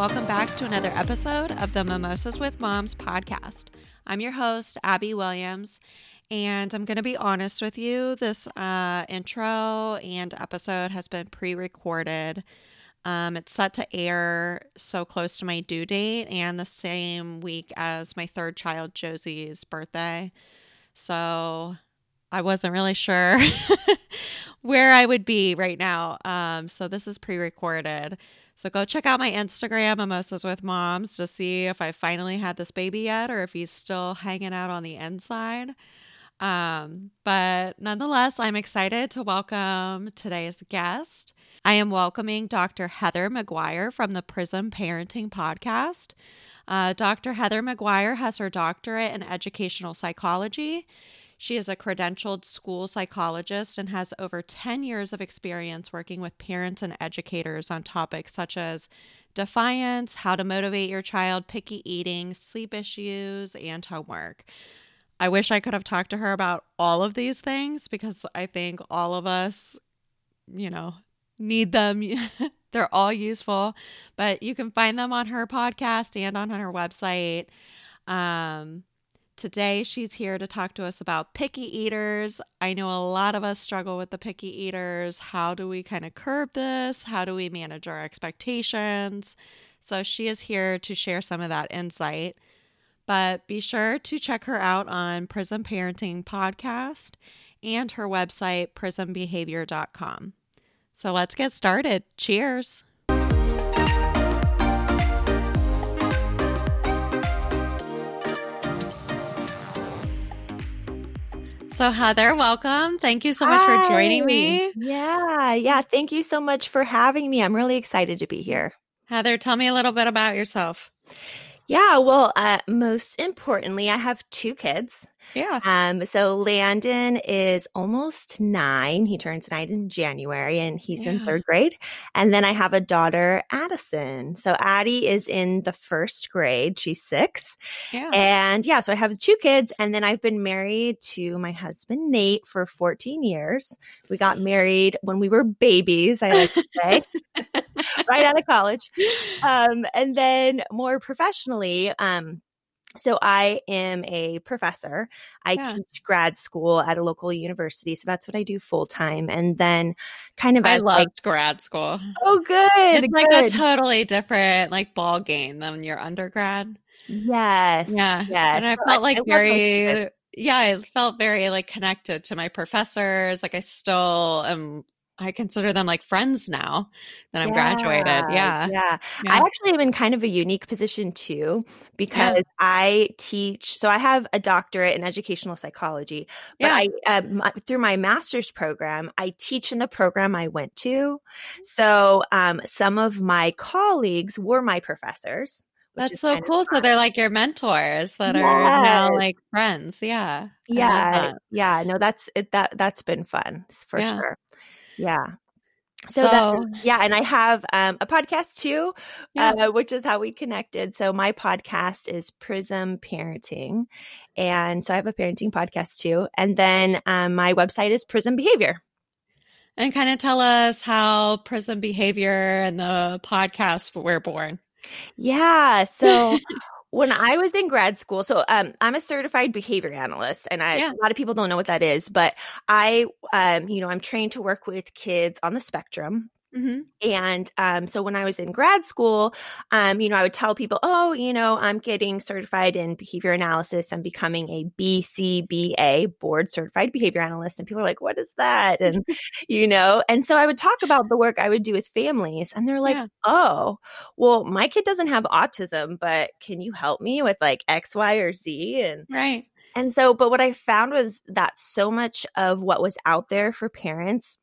Welcome back to another episode of the Mimosas with Moms podcast. I'm your host, Abby Williams, and I'm going to be honest with you. This uh, intro and episode has been pre recorded. Um, it's set to air so close to my due date and the same week as my third child, Josie's birthday. So I wasn't really sure where I would be right now. Um, so this is pre recorded. So go check out my Instagram, Mimosas with Moms, to see if I finally had this baby yet or if he's still hanging out on the inside. Um, but nonetheless, I'm excited to welcome today's guest. I am welcoming Dr. Heather McGuire from the Prism Parenting Podcast. Uh, Dr. Heather McGuire has her doctorate in educational psychology. She is a credentialed school psychologist and has over 10 years of experience working with parents and educators on topics such as defiance, how to motivate your child, picky eating, sleep issues, and homework. I wish I could have talked to her about all of these things because I think all of us, you know, need them. They're all useful, but you can find them on her podcast and on her website. Um, Today, she's here to talk to us about picky eaters. I know a lot of us struggle with the picky eaters. How do we kind of curb this? How do we manage our expectations? So, she is here to share some of that insight. But be sure to check her out on Prism Parenting Podcast and her website, prismbehavior.com. So, let's get started. Cheers. So, Heather, welcome. Thank you so much Hi. for joining me. Yeah, yeah. Thank you so much for having me. I'm really excited to be here. Heather, tell me a little bit about yourself. Yeah, well, uh, most importantly, I have two kids. Yeah. Um, so Landon is almost nine. He turns nine in January and he's yeah. in third grade. And then I have a daughter, Addison. So Addie is in the first grade. She's six. Yeah. And yeah, so I have two kids. And then I've been married to my husband, Nate, for 14 years. We got married when we were babies, I like to say. right out of college. Um, and then more professionally, um, so I am a professor. I yeah. teach grad school at a local university. So that's what I do full time. And then kind of I loved like, grad school. Oh good. It's good. like a totally different like ball game than your undergrad. Yes. Yeah. Yes. And I felt I, like I very yeah, I felt very like connected to my professors. Like I still am I consider them like friends now that I'm yeah, graduated. Yeah, yeah. Yeah. I actually am in kind of a unique position too because yeah. I teach. So I have a doctorate in educational psychology, but yeah. I, uh, my, through my master's program, I teach in the program I went to. So um, some of my colleagues were my professors. That's so cool. So they're like your mentors that yes. are now like friends. Yeah. Yeah. Yeah. No, that's it. That that's been fun for yeah. sure. Yeah. So, so that, yeah, and I have um, a podcast too, yeah. uh, which is how we connected. So my podcast is Prism Parenting, and so I have a parenting podcast too. And then um, my website is Prism Behavior. And kind of tell us how Prism Behavior and the podcast were born. Yeah, so when I was in grad school, so um, I'm a certified behavior analyst, and I, yeah. a lot of people don't know what that is, but I, um, you know, I'm trained to work with kids on the spectrum. Mm-hmm. And um, so when I was in grad school, um, you know, I would tell people, oh, you know, I'm getting certified in behavior analysis. I'm becoming a BCBA, board certified behavior analyst. And people are like, what is that? And, you know, and so I would talk about the work I would do with families. And they're like, yeah. oh, well, my kid doesn't have autism, but can you help me with like X, Y, or Z? And, right. And so, but what I found was that so much of what was out there for parents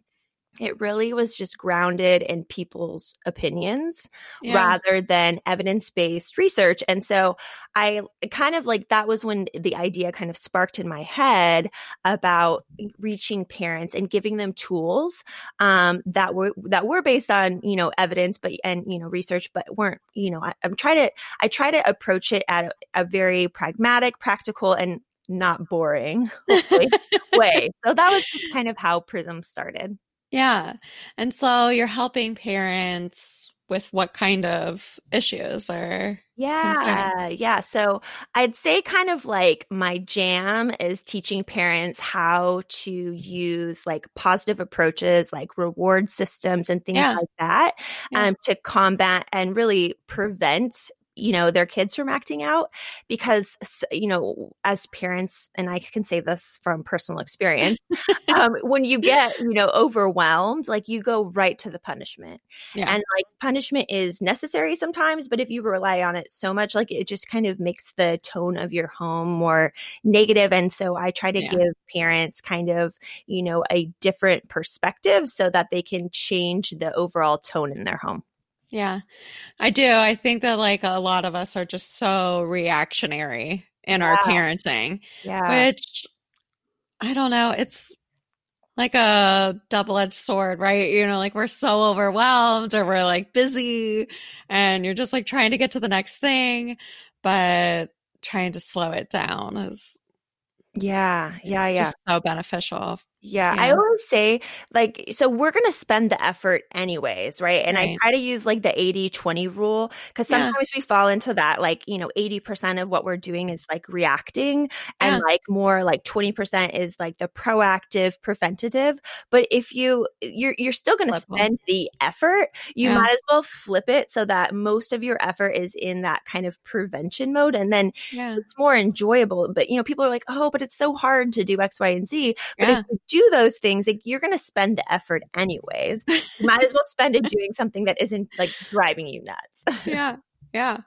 it really was just grounded in people's opinions yeah. rather than evidence based research. And so I kind of like that was when the idea kind of sparked in my head about reaching parents and giving them tools um, that were that were based on you know evidence, but and you know research, but weren't you know I, am trying to I try to approach it at a, a very pragmatic, practical, and not boring way. So that was kind of how Prism started. Yeah. And so you're helping parents with what kind of issues or yeah concern? yeah so i'd say kind of like my jam is teaching parents how to use like positive approaches like reward systems and things yeah. like that yeah. um, to combat and really prevent you know their kids from acting out because you know as parents and i can say this from personal experience um, when you get you know overwhelmed like you go right to the punishment yeah. and like punishment is necessary sometimes but if you rely on it so much like it just kind of makes the tone of your home more negative and so i try to yeah. give parents kind of you know a different perspective so that they can change the overall tone in their home yeah, I do. I think that like a lot of us are just so reactionary in yeah. our parenting. Yeah. Which I don't know. It's like a double edged sword, right? You know, like we're so overwhelmed or we're like busy and you're just like trying to get to the next thing, but trying to slow it down is yeah, yeah, yeah. Just so beneficial. Yeah, yeah, I always say, like, so we're going to spend the effort anyways, right? And right. I try to use like the 80 20 rule because sometimes yeah. we fall into that, like, you know, 80% of what we're doing is like reacting, and yeah. like more like 20% is like the proactive, preventative. But if you, you're, you're still going to spend the effort, you might as well flip it so that most of your effort is in that kind of prevention mode. And then it's more enjoyable. But, you know, people are like, oh, but it's so hard to do X, Y, and Z. But if do those things, like you're going to spend the effort anyways. You might as well spend it doing something that isn't like driving you nuts. yeah. Yeah.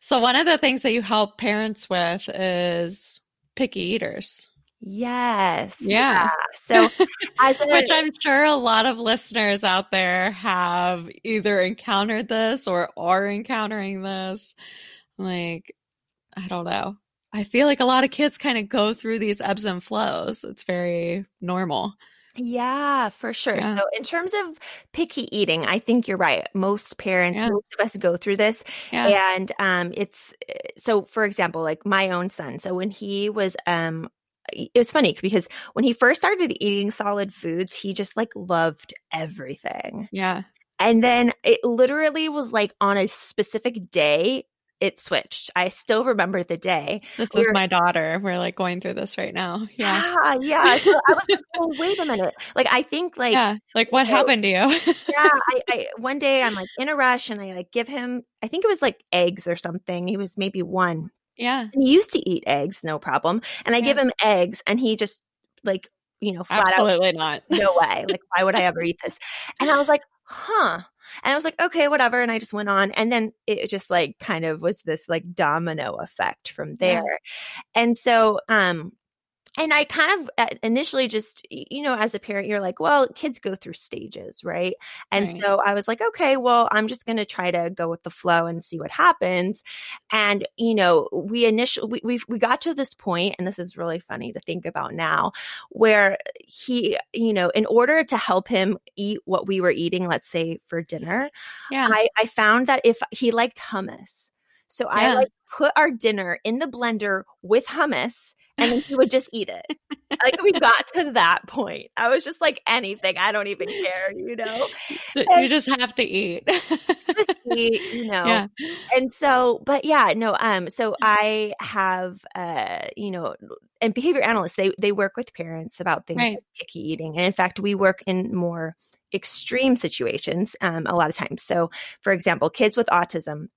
So one of the things that you help parents with is picky eaters. Yes. Yeah. yeah. So, a, which I'm sure a lot of listeners out there have either encountered this or are encountering this. Like, I don't know. I feel like a lot of kids kind of go through these ebbs and flows. It's very normal. Yeah, for sure. Yeah. So, in terms of picky eating, I think you're right. Most parents, yeah. most of us go through this. Yeah. And um, it's eh, so, for example, like my own son. So, when he was um, it was funny because when he first started eating solid foods, he just like loved everything. Yeah. And then it literally was like on a specific day, it switched. I still remember the day. This is my daughter. We're like going through this right now. Yeah. Yeah. yeah. So I was like, oh, wait a minute. Like, I think like, yeah. like what happened to you? yeah. I, I, one day I'm like in a rush and I like give him, I think it was like eggs or something. He was maybe one. Yeah. And he used to eat eggs, no problem. And I yeah. give him eggs and he just like, you know, flat Absolutely out, not. No way. Like, why would I ever eat this? And I was like, huh. And I was like, okay, whatever. And I just went on. And then it just like kind of was this like domino effect from there. Yeah. And so, um, and I kind of uh, initially just, you know, as a parent, you're like, well, kids go through stages, right? And right. so I was like, okay, well, I'm just going to try to go with the flow and see what happens. And, you know, we initially, we, we, we got to this point, and this is really funny to think about now, where he, you know, in order to help him eat what we were eating, let's say for dinner, yeah. I, I found that if he liked hummus, so yeah. I like put our dinner in the blender with hummus and then he would just eat it. like we got to that point. I was just like anything. I don't even care, you know. You just have to eat. just eat, you know. Yeah. And so, but yeah, no, um, so I have uh, you know, and behavior analysts, they they work with parents about things right. like picky eating. And in fact, we work in more extreme situations um, a lot of times. So, for example, kids with autism,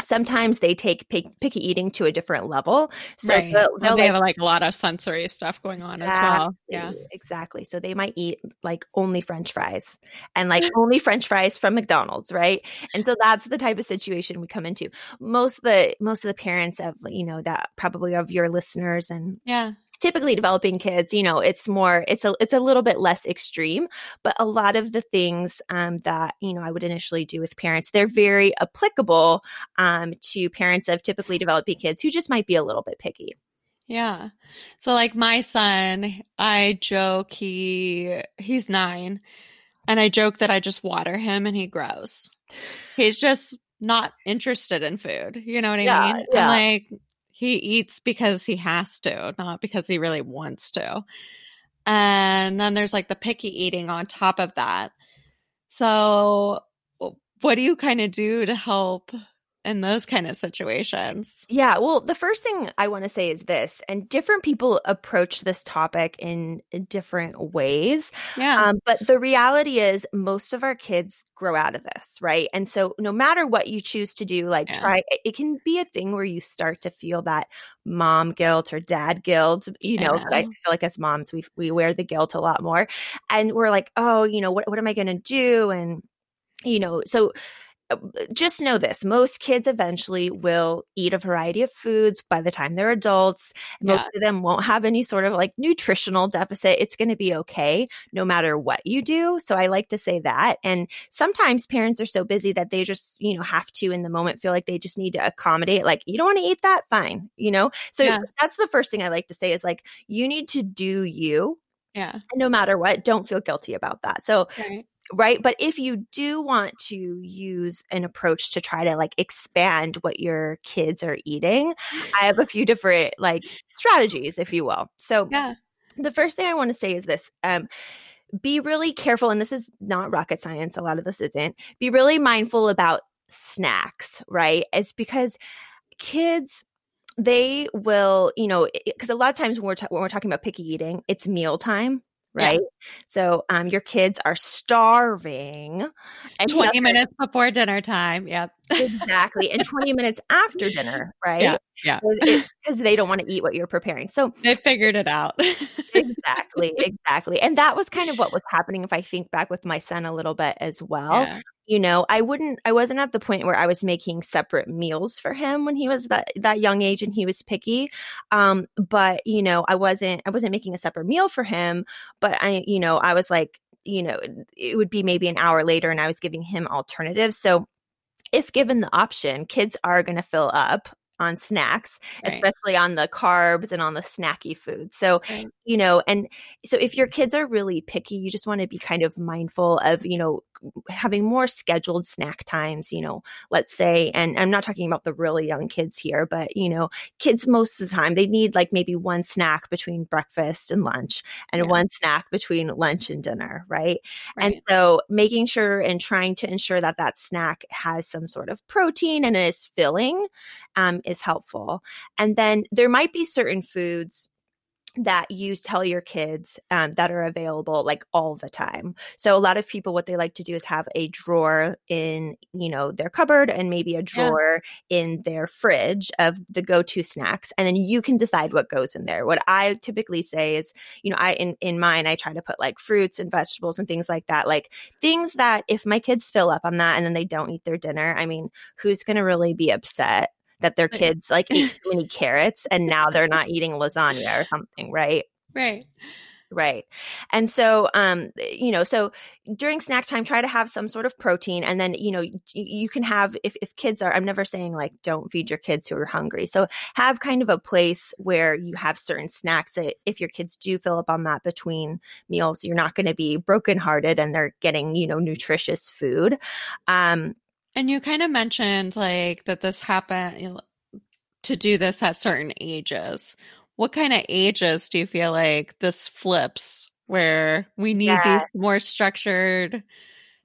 sometimes they take picky eating to a different level. So right. they'll, they'll they like, have like a lot of sensory stuff going on exactly, as well. Yeah, exactly. So they might eat like only French fries and like only French fries from McDonald's, right? And so that's the type of situation we come into. Most of the most of the parents of you know that probably of your listeners and yeah typically developing kids you know it's more it's a it's a little bit less extreme but a lot of the things um, that you know i would initially do with parents they're very applicable um, to parents of typically developing kids who just might be a little bit picky. Yeah. So like my son i joke he he's nine and i joke that i just water him and he grows. He's just not interested in food you know what i yeah, mean? Yeah. and like he eats because he has to, not because he really wants to. And then there's like the picky eating on top of that. So what do you kind of do to help in those kind of situations? Yeah, well, the first thing I want to say is this, and different people approach this topic in different ways. Yeah. Um, but the reality is, most of our kids grow out of this, right? And so, no matter what you choose to do, like yeah. try, it can be a thing where you start to feel that mom guilt or dad guilt. You know, I, I feel like as moms, we we wear the guilt a lot more, and we're like, oh, you know, what what am I going to do? And you know, so just know this most kids eventually will eat a variety of foods by the time they're adults. Most yeah. of them won't have any sort of like nutritional deficit. It's going to be okay no matter what you do. So I like to say that. And sometimes parents are so busy that they just, you know, have to in the moment feel like they just need to accommodate. Like, you don't want to eat that? Fine. You know? So yeah. that's the first thing I like to say is like, you need to do you. Yeah. no matter what, don't feel guilty about that. So, right right? But if you do want to use an approach to try to like expand what your kids are eating i have a few different like strategies if you will. So yeah. the first thing i want to say is this um be really careful and this is not rocket science a lot of this isn't be really mindful about snacks right? It's because kids they will you know because a lot of times when we're, ta- when we're talking about picky eating it's mealtime right? Yeah. So um, your kids are starving. And 20 minutes before dinner time. Yep. exactly. And 20 minutes after dinner, right? Yeah. Yeah. Because they don't want to eat what you're preparing. So they figured it out. exactly. Exactly. And that was kind of what was happening if I think back with my son a little bit as well. Yeah you know i wouldn't i wasn't at the point where i was making separate meals for him when he was that that young age and he was picky um but you know i wasn't i wasn't making a separate meal for him but i you know i was like you know it would be maybe an hour later and i was giving him alternatives so if given the option, kids are going to fill up on snacks, right. especially on the carbs and on the snacky food. So, right. you know, and so if your kids are really picky, you just want to be kind of mindful of, you know, having more scheduled snack times, you know, let's say, and I'm not talking about the really young kids here, but, you know, kids most of the time, they need like maybe one snack between breakfast and lunch and yeah. one snack between lunch and dinner, right? right? And so making sure and trying to ensure that that snack has some sort of protein and is filling um, is helpful. And then there might be certain foods that you tell your kids um, that are available like all the time. So a lot of people, what they like to do is have a drawer in, you know, their cupboard and maybe a drawer yeah. in their fridge of the go-to snacks, and then you can decide what goes in there. What I typically say is, you know, I in in mine I try to put like fruits and vegetables and things like that, like things that if my kids fill up on that and then they don't eat their dinner, I mean, who's going to really be upset? That their kids like ate too many carrots and now they're not eating lasagna or something, right? Right. Right. And so, um, you know, so during snack time, try to have some sort of protein. And then, you know, you, you can have, if, if kids are, I'm never saying like, don't feed your kids who are hungry. So have kind of a place where you have certain snacks that if your kids do fill up on that between meals, you're not going to be brokenhearted and they're getting, you know, nutritious food. Um, and you kind of mentioned like that this happened to do this at certain ages. What kind of ages do you feel like this flips where we need yeah. these more structured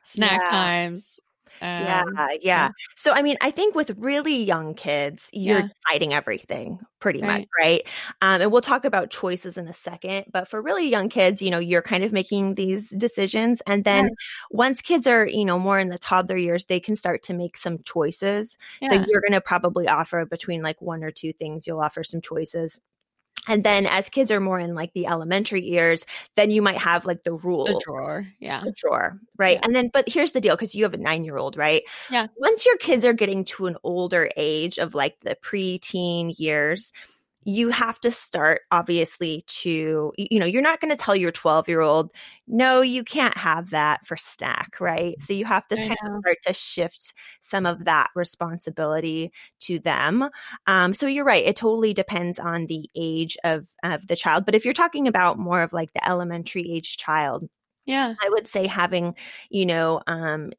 snack yeah. times um, yeah, yeah, yeah. So, I mean, I think with really young kids, you're yeah. deciding everything pretty right. much, right? Um, and we'll talk about choices in a second. But for really young kids, you know, you're kind of making these decisions. And then yeah. once kids are, you know, more in the toddler years, they can start to make some choices. So, you're going to probably offer between like one or two things, you'll offer some choices. And then as kids are more in like the elementary years, then you might have like the rule. The drawer. Yeah. The drawer. Right. Yeah. And then, but here's the deal because you have a nine year old, right? Yeah. Once your kids are getting to an older age of like the preteen years, you have to start obviously to you know you're not going to tell your 12 year old no you can't have that for snack right? So you have to kind of start to shift some of that responsibility to them. Um, so you're right it totally depends on the age of, of the child but if you're talking about more of like the elementary age child yeah. I would say having you know um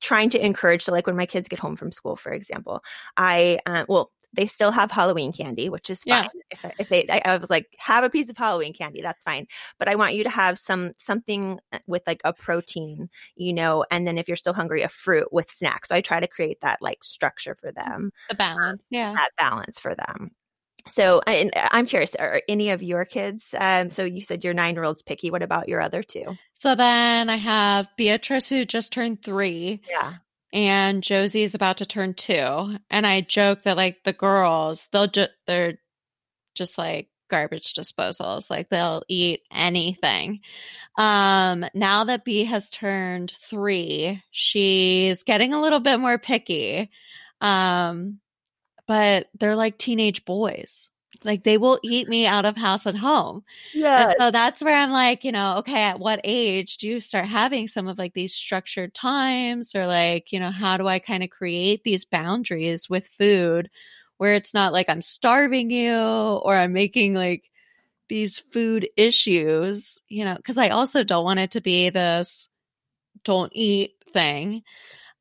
trying to encourage so like when my kids get home from school for example i uh, well they still have Halloween candy, which is fine. Yeah. If, if they, I, I, was like, have a piece of Halloween candy, that's fine. But I want you to have some something uh, with like a protein, you know, and then if you're still hungry, a fruit with snacks. So I try to create that like structure for them, the balance, yeah, that balance for them. So, and uh, I'm curious, are any of your kids? Um, so you said your nine year old's picky. What about your other two? So then I have Beatrice, who just turned three. Yeah and Josie is about to turn two. And I joke that like the girls, they'll just they're just like garbage disposals. Like they'll eat anything. Um, now that B has turned three, she's getting a little bit more picky. Um, but they're like teenage boys. Like they will eat me out of house and home. Yeah. So that's where I'm like, you know, okay, at what age do you start having some of like these structured times or like, you know, how do I kind of create these boundaries with food where it's not like I'm starving you or I'm making like these food issues, you know, because I also don't want it to be this don't eat thing.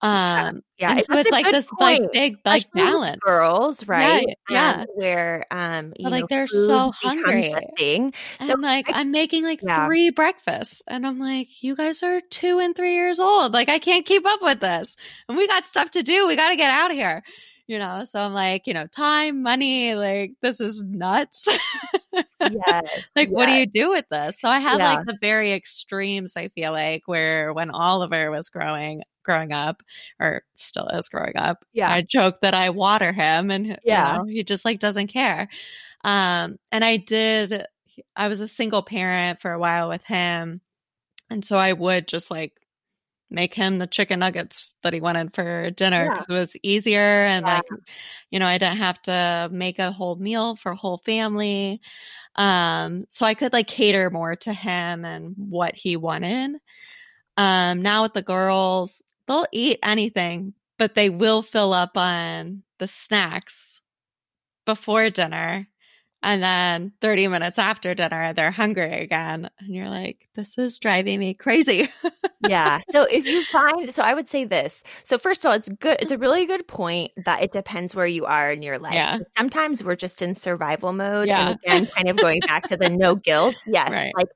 Um, yeah, yeah. so it's like this point. like big like balance. Girls, right? Yeah, yeah. where um, but, like know, they're so hungry. Thing. So and, like I, am making like yeah. three breakfasts, and I'm like, you guys are two and three years old. Like I can't keep up with this, and we got stuff to do. We got to get out of here. You know, so I'm like, you know, time, money, like this is nuts. yes, like, yes. what do you do with this? So I have like the very extremes. I feel like where when Oliver was growing, growing up or still is growing up. Yeah. I joke that I water him and yeah. You know, he just like doesn't care. Um, and I did, I was a single parent for a while with him. And so I would just like make him the chicken nuggets that he wanted for dinner because yeah. it was easier and yeah. like you know i didn't have to make a whole meal for a whole family um so i could like cater more to him and what he wanted um now with the girls they'll eat anything, but they will fill up on the snacks before dinner. And then 30 minutes after dinner, they're hungry again. And you're like, this is driving me crazy. yeah. So if you find, so I would say this. So, first of all, it's good. It's a mm-hmm. really good point that it depends where you are in your life. Yeah. Sometimes we're just in survival mode. Yeah. And again, kind of going back to the no guilt. Yes. Right. Like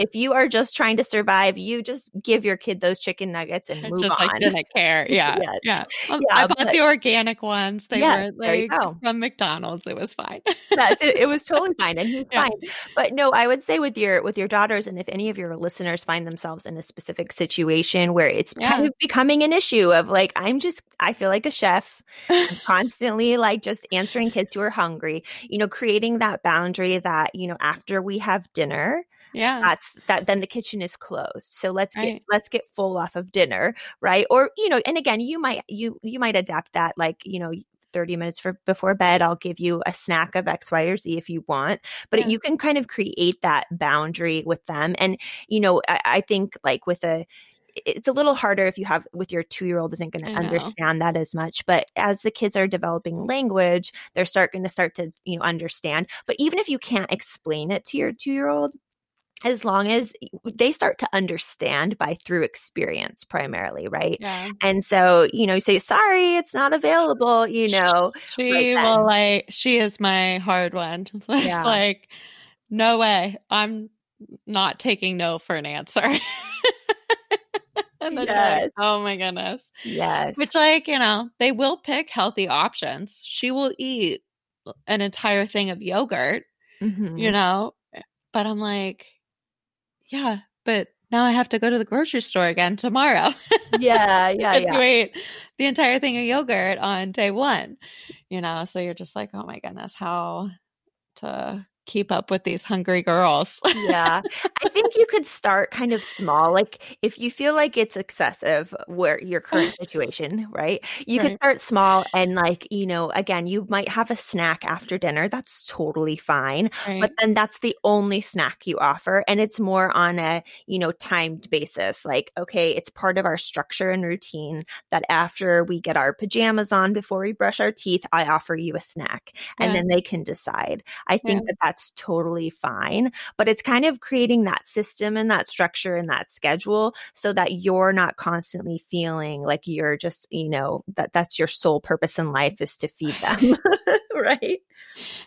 if you are just trying to survive, you just give your kid those chicken nuggets and move just on. like didn't care. Yeah. yes. Yeah. yeah. I bought but, the organic ones. They yeah, were like from McDonald's. It was fine. yes, it, it, was totally fine. And he's yeah. fine. But no, I would say with your with your daughters, and if any of your listeners find themselves in a specific situation where it's yeah. kind of becoming an issue of like, I'm just I feel like a chef. constantly like just answering kids who are hungry, you know, creating that boundary that, you know, after we have dinner, yeah. that's that then the kitchen is closed. So let's right. get let's get full off of dinner right? Or you know and again you might you you might adapt that like you know 30 minutes for before bed i'll give you a snack of x y or z if you want but yeah. you can kind of create that boundary with them. And you know I, I think like with a it's a little harder if you have with your two year old isn't going to understand that as much but as the kids are developing language they're starting to start to you know understand. But even if you can't explain it to your two year old as long as they start to understand by through experience primarily right yeah. and so you know you say sorry it's not available you know she right will like she is my hard one it's yeah. like no way i'm not taking no for an answer and then yes. like, oh my goodness yes which like you know they will pick healthy options she will eat an entire thing of yogurt mm-hmm. you know but i'm like yeah, but now I have to go to the grocery store again tomorrow. Yeah, yeah, yeah. Wait, the entire thing of yogurt on day one, you know. So you're just like, oh my goodness, how to keep up with these hungry girls. yeah. I think you could start kind of small. Like if you feel like it's excessive where your current situation, right? You right. could start small and like, you know, again, you might have a snack after dinner. That's totally fine. Right. But then that's the only snack you offer. And it's more on a, you know, timed basis. Like, okay, it's part of our structure and routine that after we get our pajamas on before we brush our teeth, I offer you a snack. And yeah. then they can decide. I think yeah. that that's that's totally fine. But it's kind of creating that system and that structure and that schedule so that you're not constantly feeling like you're just, you know, that that's your sole purpose in life is to feed them. right?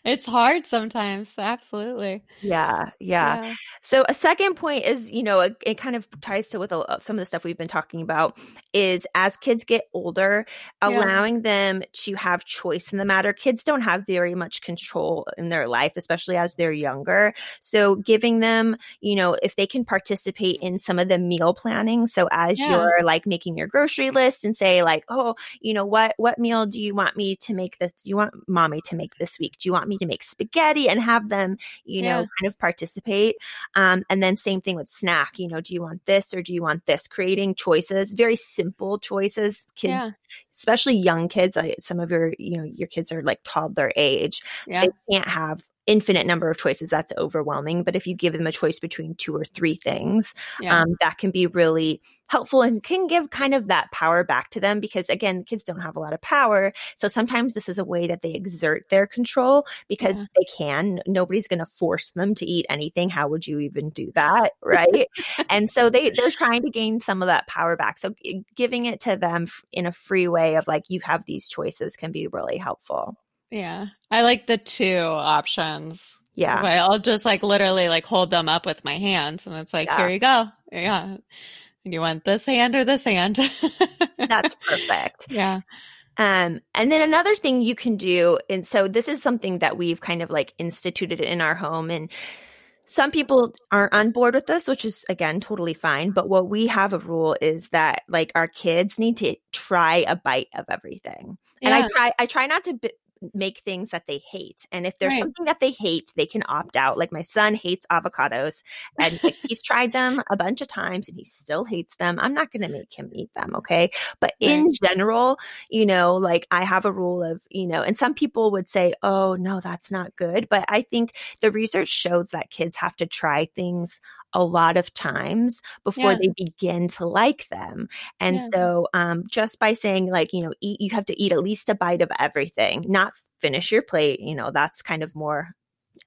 It's hard sometimes. Absolutely. Yeah, yeah, Yeah. So a second point is, you know, it, it kind of ties to with a, uh, some of the stuff we've been talking about is as kids get older, Yeah. allowing them to have choice in the matter. Kids don't have very much control in their life, especially as they're younger. So giving them, you know, if they can participate in some of the meal planning. So as Yeah. you're like making your grocery list and say like, oh, you know, what what meal do you want me to make this? Do you want mommy to make this week? Do you want me to make spaghetti and have them, you know, Yeah. kind of participate? Um, and then same thing with snack. You know, do you want this or do you want this? Creating choices, very simple choices. Kids, Yeah. Especially young kids, like some of your, you know, your kids are like toddler age. Yeah. They can't have infinite number of choices. That's overwhelming. But if you give them a choice between two or three things, Yeah. um, that can be really helpful and can give kind of that power back to them because again kids don't have a lot of power so sometimes this is a way that they exert their control because Yeah. they can nobody's going to force them to eat anything how would you even do that right and so they they're trying to gain some of that power back so giving it to them in a free way of like you have these choices can be really helpful yeah. I like the two options. yeah I'll just like literally like hold them up with my hands and it's like, Yeah. here you go. Yeah. You want this hand or this hand? that's perfect yeah. Um, and then another thing you can do, and so this is something that we've kind of like instituted in our home, and some people aren't on board with this, which is again totally fine. But what we have a rule is that like our kids need to try a bite of everything, and I try I try not to. B- make things that they hate and if there's Right. something that they hate they can opt out like my son hates avocados and like, he's tried them a bunch of times and he still hates them i'm not going to make him eat them okay but in general you know, like I have a rule of, you know, and some people would say, oh, no, that's not good. But I think the research shows that kids have to try things a lot of times before Yeah. they begin to like them. And Yeah. so um, just by saying, like, you know, eat, you have to eat at least a bite of everything, not finish your plate, you know, that's kind of more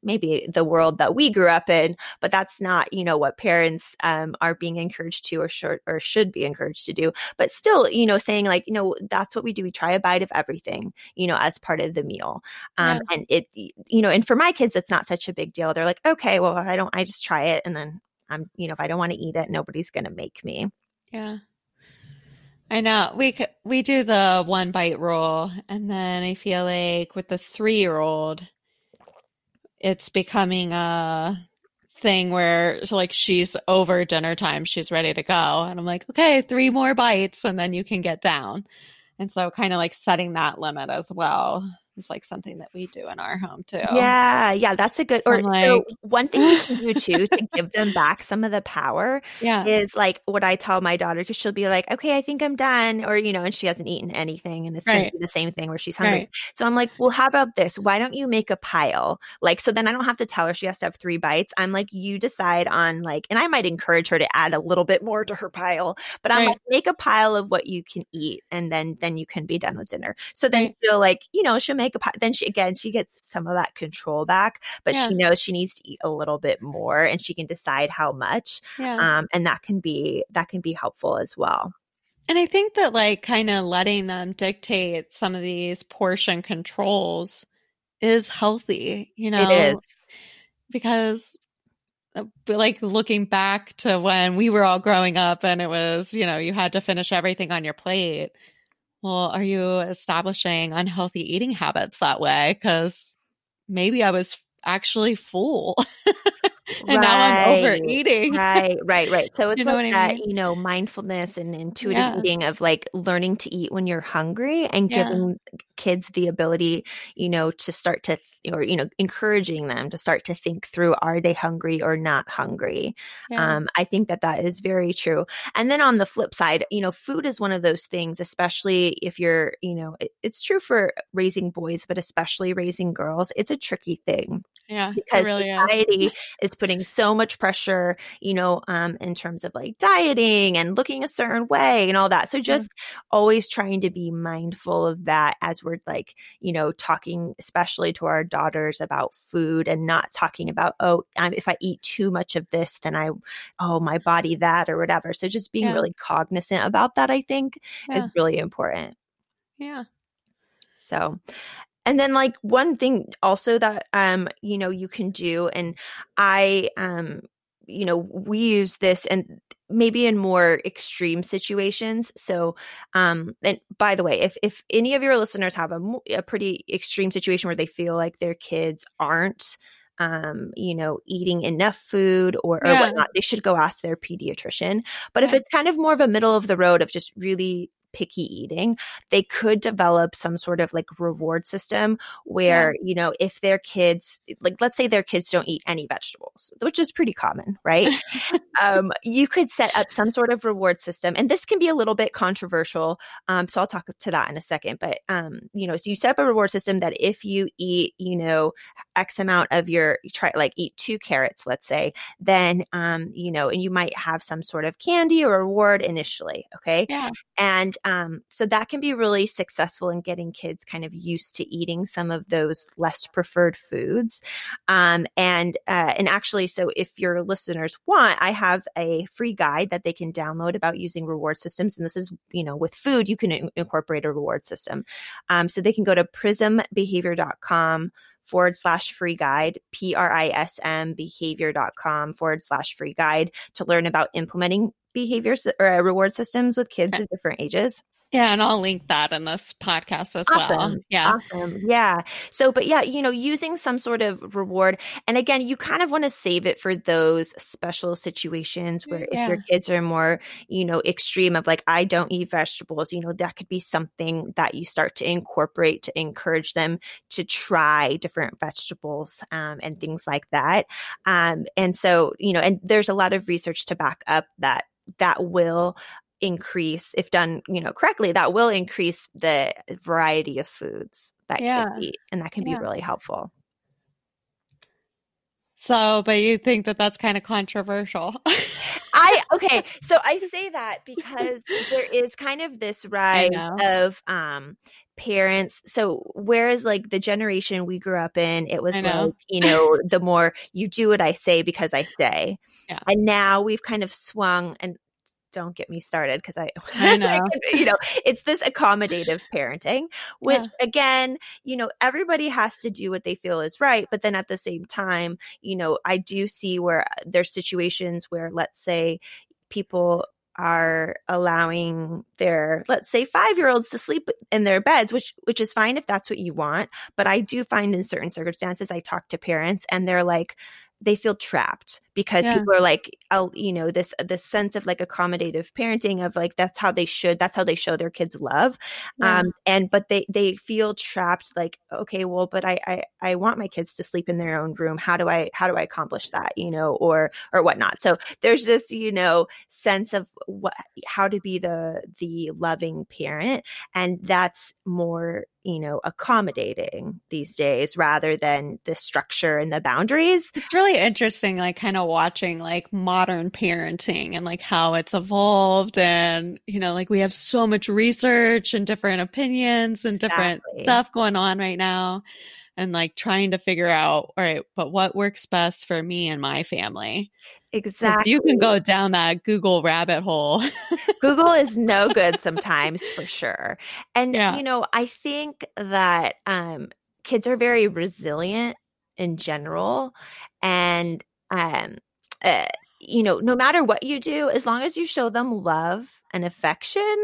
maybe the world that we grew up in but that's not you know what parents um, are being encouraged to or should or should be encouraged to do but still you know saying like you know that's what we do we try a bite of everything you know as part of the meal um, and it you know and for my kids it's not such a big deal they're like okay well i don't i just try it and then i'm you know if i don't want to eat it nobody's gonna make me Yeah. I know. We c- we do the one bite rule and then I feel like with the 3-year-old it's becoming a thing where like she's over dinner time, she's ready to go and I'm like, "Okay, three more bites and then you can get down." And so kind of like setting that limit as well is like something that we do in our home too. yeah yeah that's a good So or I'm so one thing you can do too to give them back some of the power Yeah. is like what I tell my daughter because she'll be like, okay, I think I'm done, or you know, and she hasn't eaten anything, and it's Right. the same thing where she's hungry. Right. So I'm like, well, how about this? Why don't you make a pile? Like, so then I don't have to tell her she has to have three bites. I'm like, you decide on like, and I might encourage her to add a little bit more to her pile, but I'm Right. like, make a pile of what you can eat, and then then you can be done with dinner. So then Right. she'll like, you know, she'll make a. Then she again, she gets some of that control back, but Yeah. she knows she needs to eat a little bit more, and she can decide how much Yeah. um, and that can be that can be helpful as well. And I think that like kind of letting them dictate some of these portion controls is healthy, you know, it is. because uh, like looking back to when we were all growing up and it was, you know, you had to finish everything on your plate. Well, are you establishing unhealthy eating habits that way? Because maybe I was actually full and now I'm overeating. right, right, right. So it's You know like what I that, mean? you know, mindfulness and intuitive Yeah. eating of like learning to eat when you're hungry and Yeah. giving kids the ability, you know, to start to, th- or, you know, encouraging them to start to think through are they hungry or not hungry? Yeah. Um, I think that that is very true. And then on the flip side, you know, food is one of those things, especially if you're, you know, it, it's true for raising boys, but especially raising girls. It's a tricky thing yeah. because really is. is. Putting so much pressure, you know, um, in terms of like dieting and looking a certain way and all that. So just always trying to be mindful of that as we're like, you know, talking especially to our daughters about food and not talking about, oh, um, if I eat too much of this, then I, oh, my body that or whatever. So just being Yeah. really cognizant about that, I think, is really important. Yeah. So, and then like one thing also that um you know you can do and i um you know we use this and maybe in more extreme situations so um and by the way if if any of your listeners have a, a pretty extreme situation where they feel like their kids aren't um, you know, eating enough food or, or yeah. whatnot, they should go ask their pediatrician. But yeah. if it's kind of more of a middle of the road of just really picky eating, they could develop some sort of like reward system where, yeah. you know, if their kids, like let's say their kids don't eat any vegetables, which is pretty common, right? um, you could set up some sort of reward system. And this can be a little bit controversial. Um, so I'll talk to that in a second. But, um, you know, so you set up a reward system that if you eat, you know, X amount of your, try like eat two carrots, let's say, then, um, you know, and you might have some sort of candy or reward initially. Okay. Yeah. And um, so that can be really successful in getting kids kind of used to eating some of those less preferred foods. Um, and uh, and actually, so if your listeners want, I have a free guide that they can download about using reward systems. And this is, you know, with food, you can in- incorporate a reward system. Um, so they can go to prismbehavior.com forward slash free guide, P R I S M behavior.com forward slash free guide to learn about implementing behaviors or uh, reward systems with kids of different ages. Yeah, and I'll link that in this podcast as awesome. well. Yeah. Awesome. Yeah. So, but yeah, you know, using some sort of reward. And again, you kind of want to save it for those special situations where yeah. if your kids are more, you know, extreme of like, I don't eat vegetables, you know, that could be something that you start to incorporate to encourage them to try different vegetables um, and things like that. Um, and so, you know, and there's a lot of research to back up that that will increase if done you know correctly that will increase the variety of foods that yeah. kids eat and that can yeah. be really helpful so but you think that that's kind of controversial i okay so i say that because there is kind of this rise of um parents so whereas like the generation we grew up in it was like you know the more you do what i say because i say. Yeah. and now we've kind of swung and don't get me started because I, I know, you know, it's this accommodative parenting, which yeah. again, you know, everybody has to do what they feel is right. But then at the same time, you know, I do see where uh, there's situations where, let's say, people are allowing their let's say 5 year olds to sleep in their beds which which is fine if that's what you want but i do find in certain circumstances i talk to parents and they're like they feel trapped because yeah. people are like you know this this sense of like accommodative parenting of like that's how they should that's how they show their kids love yeah. um and but they they feel trapped like okay well but I, I i want my kids to sleep in their own room how do i how do i accomplish that you know or or whatnot so there's this you know sense of what how to be the the loving parent and that's more you know accommodating these days rather than the structure and the boundaries it's really interesting like kind of watching like modern parenting and like how it's evolved and you know like we have so much research and different opinions and different exactly. stuff going on right now and like trying to figure out all right but what works best for me and my family exactly you can go down that google rabbit hole google is no good sometimes for sure and yeah. you know i think that um kids are very resilient in general and um, uh, you know, no matter what you do, as long as you show them love and affection,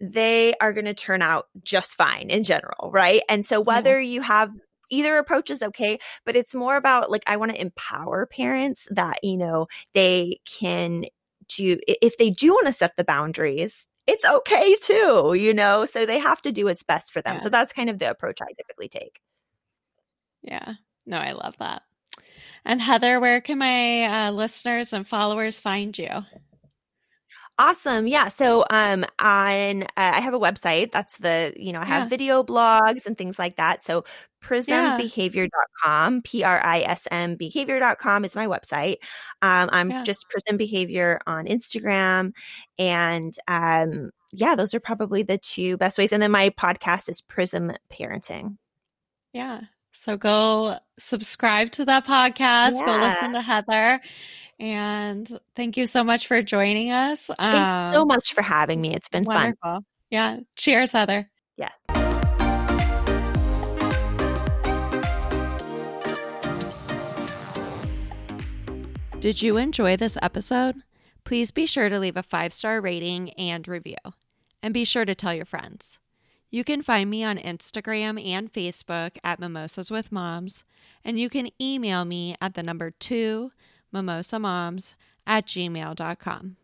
they are going to turn out just fine in general, right? And so whether yeah. you have either approach is okay, but it's more about like I want to empower parents that, you know, they can do if they do want to set the boundaries, it's okay too, you know? So they have to do what's best for them. Yeah. So that's kind of the approach I typically take. Yeah. No, I love that. And Heather, where can my uh, listeners and followers find you? Awesome. Yeah. So um on uh, I have a website. That's the, you know, I have yeah. video blogs and things like that. So prismbehavior.com, P R I S M behavior.com is my website. Um I'm yeah. just prism behavior on Instagram and um yeah, those are probably the two best ways. And then my podcast is Prism Parenting. Yeah. So go subscribe to that podcast. Yeah. Go listen to Heather. And thank you so much for joining us. Um, so much for having me. It's been wonderful. fun. Yeah. Cheers, Heather. Yeah. Did you enjoy this episode? Please be sure to leave a five star rating and review. And be sure to tell your friends. You can find me on Instagram and Facebook at Mimosas with Moms, and you can email me at the number two mimosamoms at gmail.com.